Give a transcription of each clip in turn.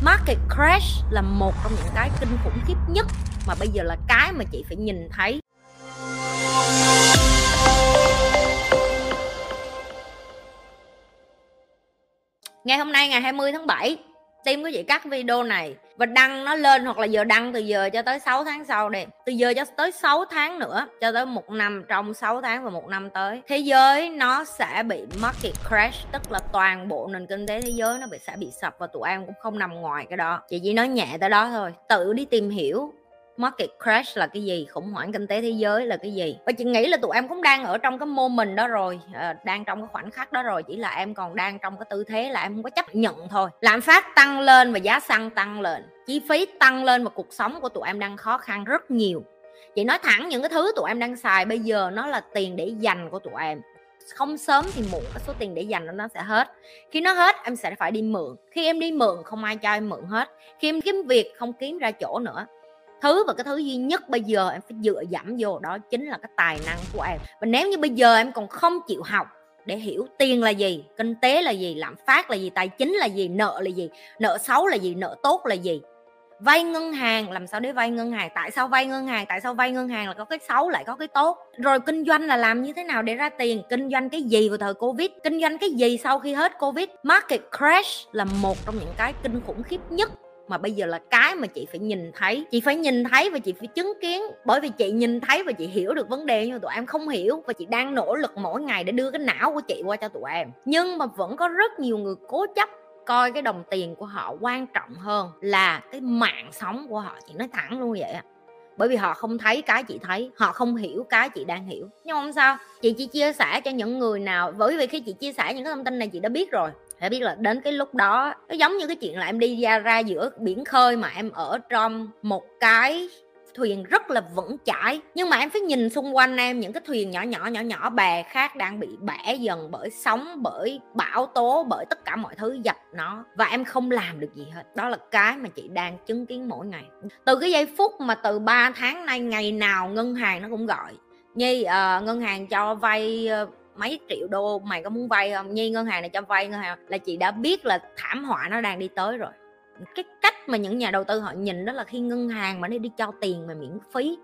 market crash là một trong những cái kinh khủng khiếp nhất mà bây giờ là cái mà chị phải nhìn thấy. Ngày hôm nay ngày 20 tháng 7 Team của chị cắt video này Và đăng nó lên hoặc là giờ đăng từ giờ cho tới 6 tháng sau đi. Từ giờ cho tới 6 tháng nữa, Cho tới một năm, trong 6 tháng và một năm tới, Thế giới nó sẽ bị market crash, Tức là toàn bộ nền kinh tế thế giới nó bị, sẽ bị sập Và tụi em cũng không nằm ngoài cái đó. Chị chỉ nói nhẹ tới đó thôi, Tự đi tìm hiểu market crash là cái gì khủng hoảng kinh tế thế giới là cái gì. Và chị nghĩ là tụi em cũng đang ở trong cái moment đó rồi à, đang trong cái khoảnh khắc đó rồi chỉ là em còn đang trong cái tư thế là em không có chấp nhận thôi. Lạm phát tăng lên và giá xăng tăng lên chi phí tăng lên và cuộc sống của tụi em đang khó khăn rất nhiều. Chị nói thẳng những cái thứ tụi em đang xài bây giờ nó là tiền để dành của tụi em. Không sớm thì muộn cái số tiền để dành đó nó sẽ hết. Khi nó hết em sẽ phải đi mượn. Khi em đi mượn không ai cho em mượn hết. Khi em kiếm việc không kiếm ra chỗ nữa thứ và cái thứ duy nhất bây giờ em phải dựa dẫm vô đó chính là cái tài năng của em. Và nếu như bây giờ em còn không chịu học để hiểu tiền là gì, kinh tế là gì, lạm phát là gì, tài chính là gì, nợ là gì, nợ xấu là gì, nợ tốt là gì, vay ngân hàng, làm sao để vay ngân hàng, tại sao vay ngân hàng, tại sao vay ngân hàng là có cái xấu lại có cái tốt, rồi kinh doanh là làm như thế nào để ra tiền, kinh doanh cái gì vào thời covid, kinh doanh cái gì sau khi hết covid, market crash là một trong những cái kinh khủng khiếp nhất mà bây giờ là cái mà chị phải nhìn thấy. Chị phải nhìn thấy và chị phải chứng kiến. Bởi vì chị nhìn thấy và chị hiểu được vấn đề nhưng mà tụi em không hiểu và chị đang nỗ lực mỗi ngày để đưa cái não của chị qua cho tụi em. Nhưng mà vẫn có rất nhiều người cố chấp coi cái đồng tiền của họ quan trọng hơn là cái mạng sống của họ. Chị nói thẳng luôn vậy bởi vì họ không thấy cái chị thấy, họ không hiểu cái chị đang hiểu. Nhưng không sao, chị chỉ chia sẻ cho những người nào. Bởi vì khi chị chia sẻ những cái thông tin này, chị đã biết rồi phải biết là đến cái lúc đó nó giống như cái chuyện là em đi ra ra giữa biển khơi mà em ở trong một cái thuyền rất là vững chãi. Nhưng mà em phải nhìn xung quanh em những cái thuyền nhỏ nhỏ nhỏ nhỏ bè khác đang bị bẻ dần bởi sóng bởi bão tố bởi tất cả mọi thứ dập nó. Và em không làm được gì hết. Đó là cái mà chị đang chứng kiến mỗi ngày. Từ cái giây phút mà từ 3 tháng nay ngày nào ngân hàng nó cũng gọi. Như uh, ờ, ngân hàng cho vay uh, mấy triệu đô, mày có muốn vay không? Nhi ngân hàng này cho vay, ngân hàng là chị đã biết là thảm họa nó đang đi tới rồi. Cái cách mà những nhà đầu tư họ nhìn đó là khi ngân hàng mà nó đi cho tiền mà miễn phí.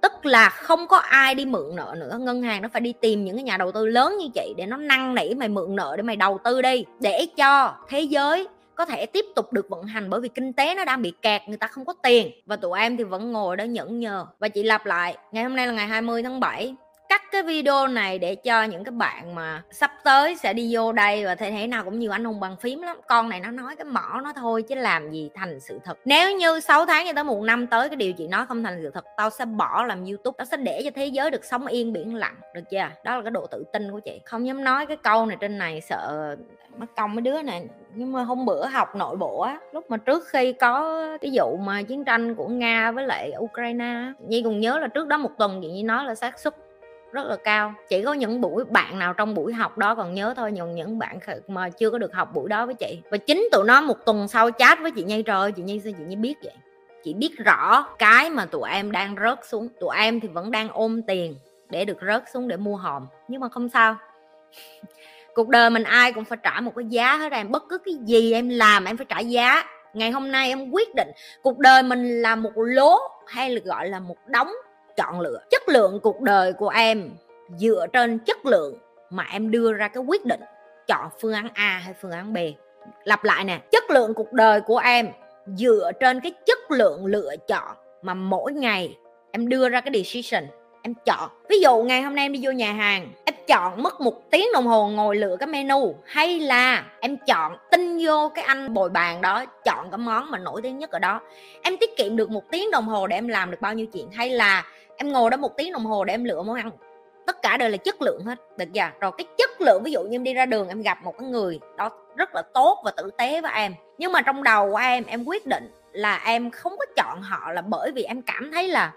Tức là không có ai đi mượn nợ nữa, ngân hàng nó phải đi tìm những cái nhà đầu tư lớn như chị để nó năn nỉ mày mượn nợ để mày đầu tư đi, để cho thế giới có thể tiếp tục được vận hành bởi vì kinh tế nó đang bị kẹt, người ta không có tiền. Và tụi em thì vẫn ngồi đó nhẫn nhờ. Và chị lặp lại, ngày hôm nay là ngày 20 tháng 7 cắt cái video này để cho những cái bạn mà sắp tới sẽ đi vô đây và thế thế nào cũng nhiều anh hùng bằng phím lắm. Con này nó nói cái mỏ nó thôi chứ làm gì thành sự thật. Nếu như 6 tháng cho tới một năm tới cái điều chị nói không thành sự thật, tao sẽ bỏ làm youtube, tao sẽ để cho thế giới được sống yên, biển lặng, được chưa? Đó là cái độ tự tin của chị. Không dám nói cái câu này trên này sợ mất công mấy đứa này. Nhưng mà hôm bữa học nội bộ á, lúc mà trước khi có cái vụ mà chiến tranh của nga với lại ukraine nhi còn nhớ là trước đó một tuần chị nhi nói là xác suất rất là cao. Chỉ có những buổi bạn nào trong buổi học đó còn nhớ thôi, nhưng những bạn mà chưa có được học buổi đó với chị. Và chính tụi nó một tuần sau chat với chị nhây trời chị nhây sao chị nhây biết vậy? Chị biết rõ cái mà tụi em đang rớt xuống. Tụi em thì vẫn đang ôm tiền để được rớt xuống để mua hòm, nhưng mà không sao. Cuộc đời mình ai cũng phải trả một cái giá hết em. Bất cứ cái gì em làm, em phải trả giá. Ngày hôm nay em quyết định, cuộc đời mình là một lố hay là gọi là một đống chọn lựa chất lượng cuộc đời của em dựa trên chất lượng mà em đưa ra cái quyết định chọn phương án A hay phương án B. Lặp lại nè, chất lượng cuộc đời của em dựa trên cái chất lượng lựa chọn mà mỗi ngày em đưa ra cái decision, em chọn. Ví dụ ngày hôm nay em đi vô nhà hàng, em chọn mất một tiếng đồng hồ ngồi lựa cái menu, hay là em chọn tin vô cái anh bồi bàn đó, chọn cái món mà nổi tiếng nhất ở đó. Em tiết kiệm được một tiếng đồng hồ để em làm được bao nhiêu chuyện, hay là em ngồi đó một tiếng đồng hồ để em lựa món ăn. Tất cả đều là chất lượng hết. Được chưa? Rồi cái chất lượng, ví dụ như em đi ra đường, em gặp một cái người đó rất là tốt và tử tế với em. Nhưng mà trong đầu của em em quyết định là em không có chọn họ là bởi vì em cảm thấy là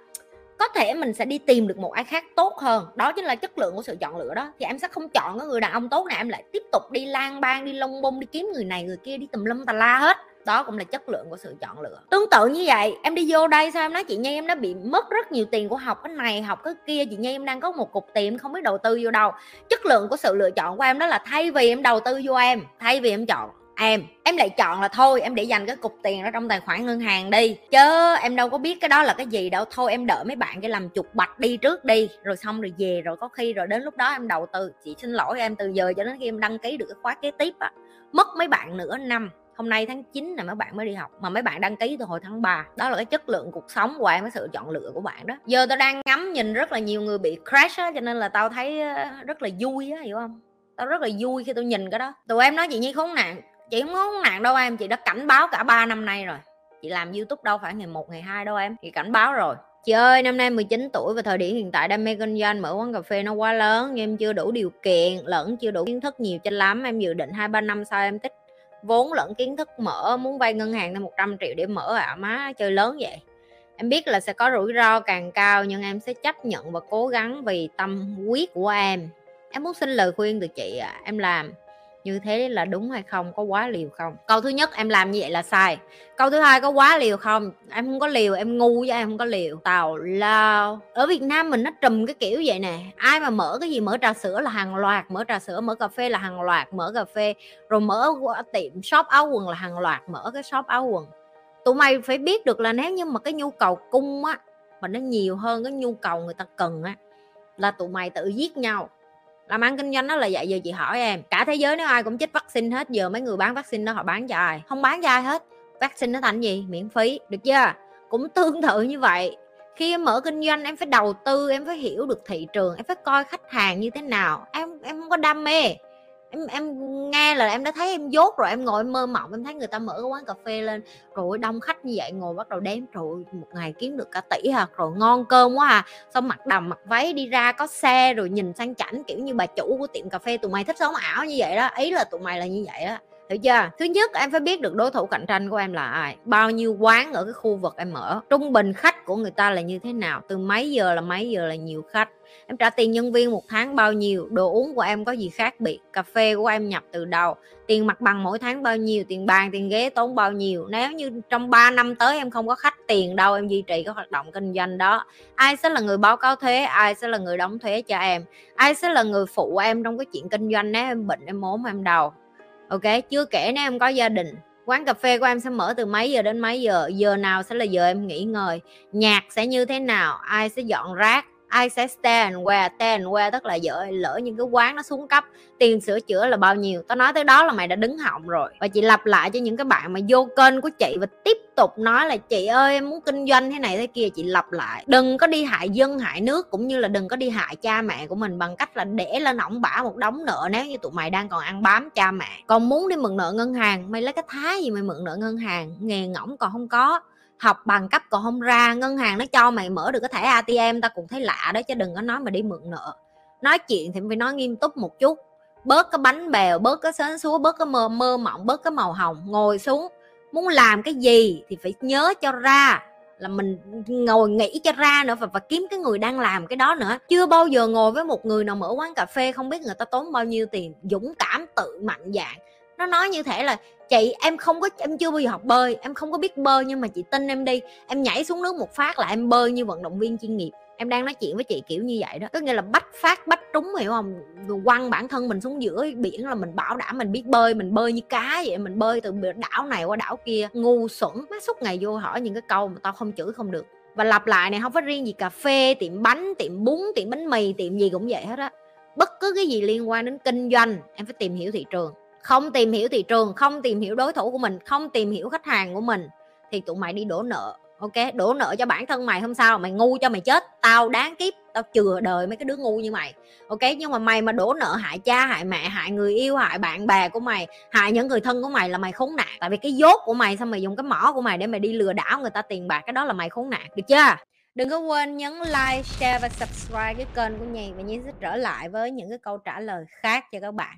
có thể mình sẽ đi tìm được một ai khác tốt hơn. Đó chính là chất lượng của sự chọn lựa đó. Thì em sẽ không chọn cái người đàn ông tốt này em lại tiếp tục đi lang bang, đi lông bông, đi kiếm người này, người kia, đi tùm lum tà la hết đó cũng là chất lượng của sự chọn lựa. Tương tự như vậy, em đi vô đây sao em nói chị nhi em đã bị mất rất nhiều tiền của học cái này, học cái kia, chị nhi em đang có một cục tiền không biết đầu tư vô đâu. Chất lượng của sự lựa chọn của em đó là thay vì em đầu tư vô em, thay vì em chọn em em lại chọn là thôi, em để dành cái cục tiền đó trong tài khoản ngân hàng đi. Chứ em đâu có biết cái đó là cái gì đâu. Thôi em đợi mấy bạn cái làm chục bạch đi trước đi. Rồi xong rồi về, rồi có khi rồi đến lúc đó em đầu tư. Chị xin lỗi em, từ giờ cho đến khi em đăng ký được cái khóa kế tiếp á. Mất mấy bạn nửa năm. Hôm nay tháng 9 là mấy bạn mới đi học. Mà mấy bạn đăng ký từ hồi tháng 3 đó là cái chất lượng cuộc sống của em, cái sự chọn lựa của bạn đó. Giờ tao đang ngắm nhìn rất là nhiều người bị crash á, cho nên là tao thấy ờ, rất là vui á, hiểu không? Tao rất là vui khi tao nhìn cái đó. Tụi em nói chị nhi khốn nạn chị không khốn nạn đâu em chị đã cảnh báo cả 3 năm nay rồi chị làm youtube đâu phải ngày một ngày hai đâu em chị cảnh báo rồi Chị ơi, năm nay 19 tuổi và thời điểm hiện tại đam mê kinh doanh mở quán cà phê nó quá lớn, em chưa đủ điều kiện, lẫn chưa đủ kiến thức nhiều cho lắm. Em dự định hai ba năm sau em tích vốn lẫn kiến thức mở muốn vay ngân hàng thêm 100 triệu để mở ạ à, má chơi lớn vậy em biết là sẽ có rủi ro càng cao nhưng em sẽ chấp nhận và cố gắng vì tâm quyết của em em muốn xin lời khuyên từ chị ạ à. em làm như thế là đúng hay không? Có quá liều không? Câu thứ nhất, em làm như vậy là sai. Câu thứ hai, có quá liều không? Em không có liều, em ngu chứ em không có liều. Tào lao. Ở việt nam mình nó trùm cái kiểu vậy nè. Ai mà mở cái gì mở trà sữa là hàng loạt, mở trà sữa, mở cà phê là hàng loạt, mở cà phê, rồi mở tiệm shop áo quần là hàng loạt, mở cái shop áo quần. Tụi mày phải biết được là nếu như mà cái nhu cầu cung á, mà nó nhiều hơn cái nhu cầu người ta cần á, là tụi mày tự giết nhau làm ăn kinh doanh nó là vậy, giờ chị hỏi em, cả thế giới nếu ai cũng chích vaccine hết, giờ mấy người bán vaccine đó họ bán cho ai? Không bán cho ai hết. Vaccine nó thành gì? Miễn phí, được chưa? Cũng tương tự như vậy. Khi em mở kinh doanh, em phải đầu tư, em phải hiểu được thị trường, em phải coi khách hàng như thế nào. Em em không có đam mê em em nghe là em đã thấy em dốt rồi, em ngồi em mơ mộng, em thấy người ta mở cái quán cà phê lên, rồi đông khách như vậy ngồi bắt đầu đếm rồi một ngày kiếm được cả tỷ hả? Rồi ngon cơm quá à. Xong mặc đầm, mặc váy đi ra có xe rồi nhìn sang chảnh, kiểu như bà chủ của tiệm cà phê tụi mày thích sống ảo như vậy đó. Ý là tụi mày là như vậy đó hiểu chưa? Thứ nhất, em phải biết được đối thủ cạnh tranh của em là ai. Bao nhiêu quán ở cái khu vực em mở trung bình khách của người ta là như thế nào? Từ mấy giờ là mấy giờ là nhiều khách? Em trả tiền nhân viên một tháng bao nhiêu? Đồ uống của em có gì khác biệt? Cà phê của em nhập từ đầu tiền mặt bằng mỗi tháng bao nhiêu? Tiền bàn, tiền ghế tốn bao nhiêu? Nếu như trong 3 năm tới em không có khách tiền đâu, em duy trì cái hoạt động kinh doanh đó. Ai sẽ là người báo cáo thuế? Ai sẽ là người đóng thuế cho em? Ai sẽ là người phụ em trong cái chuyện kinh doanh? Nếu em bệnh, em ốm em đau? Ok, chưa kể nếu em có gia đình, quán cà phê của em sẽ mở từ mấy giờ đến mấy giờ giờ nào sẽ là giờ em nghỉ ngơi, nhạc sẽ như thế nào, ai sẽ dọn rác ai sẽ stand where stand where tức là dở lỡ những cái quán nó xuống cấp, tiền sửa chữa là bao nhiêu. Tao nói tới đó là mày đã đứng họng rồi. Và chị lặp lại cho những cái bạn mà vô kênh của chị và tiếp tục nói là, chị ơi, em muốn kinh doanh thế này thế kia. Chị lặp lại, đừng có đi hại dân, hại nước, cũng như là đừng có đi hại cha mẹ của mình bằng cách là để lên ổng bả một đống nợ nếu như tụi mày đang còn ăn bám cha mẹ. Còn muốn đi mượn nợ ngân hàng, mày lấy cái thái gì mày mượn nợ ngân hàng? Nghề ngỗng còn không có học bằng cấp còn không ra ngân hàng nó cho mày mở được cái thẻ ATM ta cũng thấy lạ đó chứ đừng có nói mà đi mượn nợ. Nói chuyện thì phải nói nghiêm túc một chút. Bớt cái bánh bèo bớt cái sến súa bớt cái mơ mơ mộng bớt cái màu hồng ngồi xuống. Muốn làm cái gì thì phải nhớ cho ra là mình ngồi nghĩ cho ra nữa và, và kiếm cái người đang làm cái đó nữa. Chưa bao giờ ngồi với một người nào mở quán cà phê không biết người ta tốn bao nhiêu tiền dũng cảm tự mạnh dạng nó nói như thể là, chị, em không có, em chưa bao giờ học bơi, em không có biết bơi nhưng mà chị tin em đi. Em nhảy xuống nước một phát là em bơi như vận động viên chuyên nghiệp. Em đang nói chuyện với chị kiểu như vậy đó. Có nghĩa là bách phát, bách trúng, hiểu không? Quăng bản thân mình xuống giữa biển là mình bảo đảm mình biết bơi, mình bơi như cá vậy, mình bơi từ đảo này qua đảo kia, ngu xuẩn. Má suốt ngày vô hỏi những cái câu mà tao không chửi không được. Và lặp lại này, không phải riêng gì cà phê, tiệm bánh, tiệm bún, tiệm bánh mì, tiệm gì cũng vậy hết á. Bất cứ cái gì liên quan đến kinh doanh, em phải tìm hiểu thị trường không tìm hiểu thị trường, không tìm hiểu đối thủ của mình, không tìm hiểu khách hàng của mình, thì tụi mày đi đổ nợ, ok? Đổ nợ cho bản thân mày không sao mày ngu cho mày chết. Tao đáng kiếp, tao chừa đời mấy cái đứa ngu như mày, ok? Nhưng mà mày mà đổ nợ hại cha, hại mẹ, hại người yêu, hại bạn bè của mày, hại những người thân của mày là mày khốn nạn. Tại vì cái dốt của mày xong mày dùng cái mỏ của mày để mày đi lừa đảo người ta tiền bạc, cái đó là mày khốn nạn, được chưa? Đừng có quên nhấn like, share và subscribe cái kênh của nhì và nhi sẽ trở lại với những cái câu trả lời khác cho các bạn.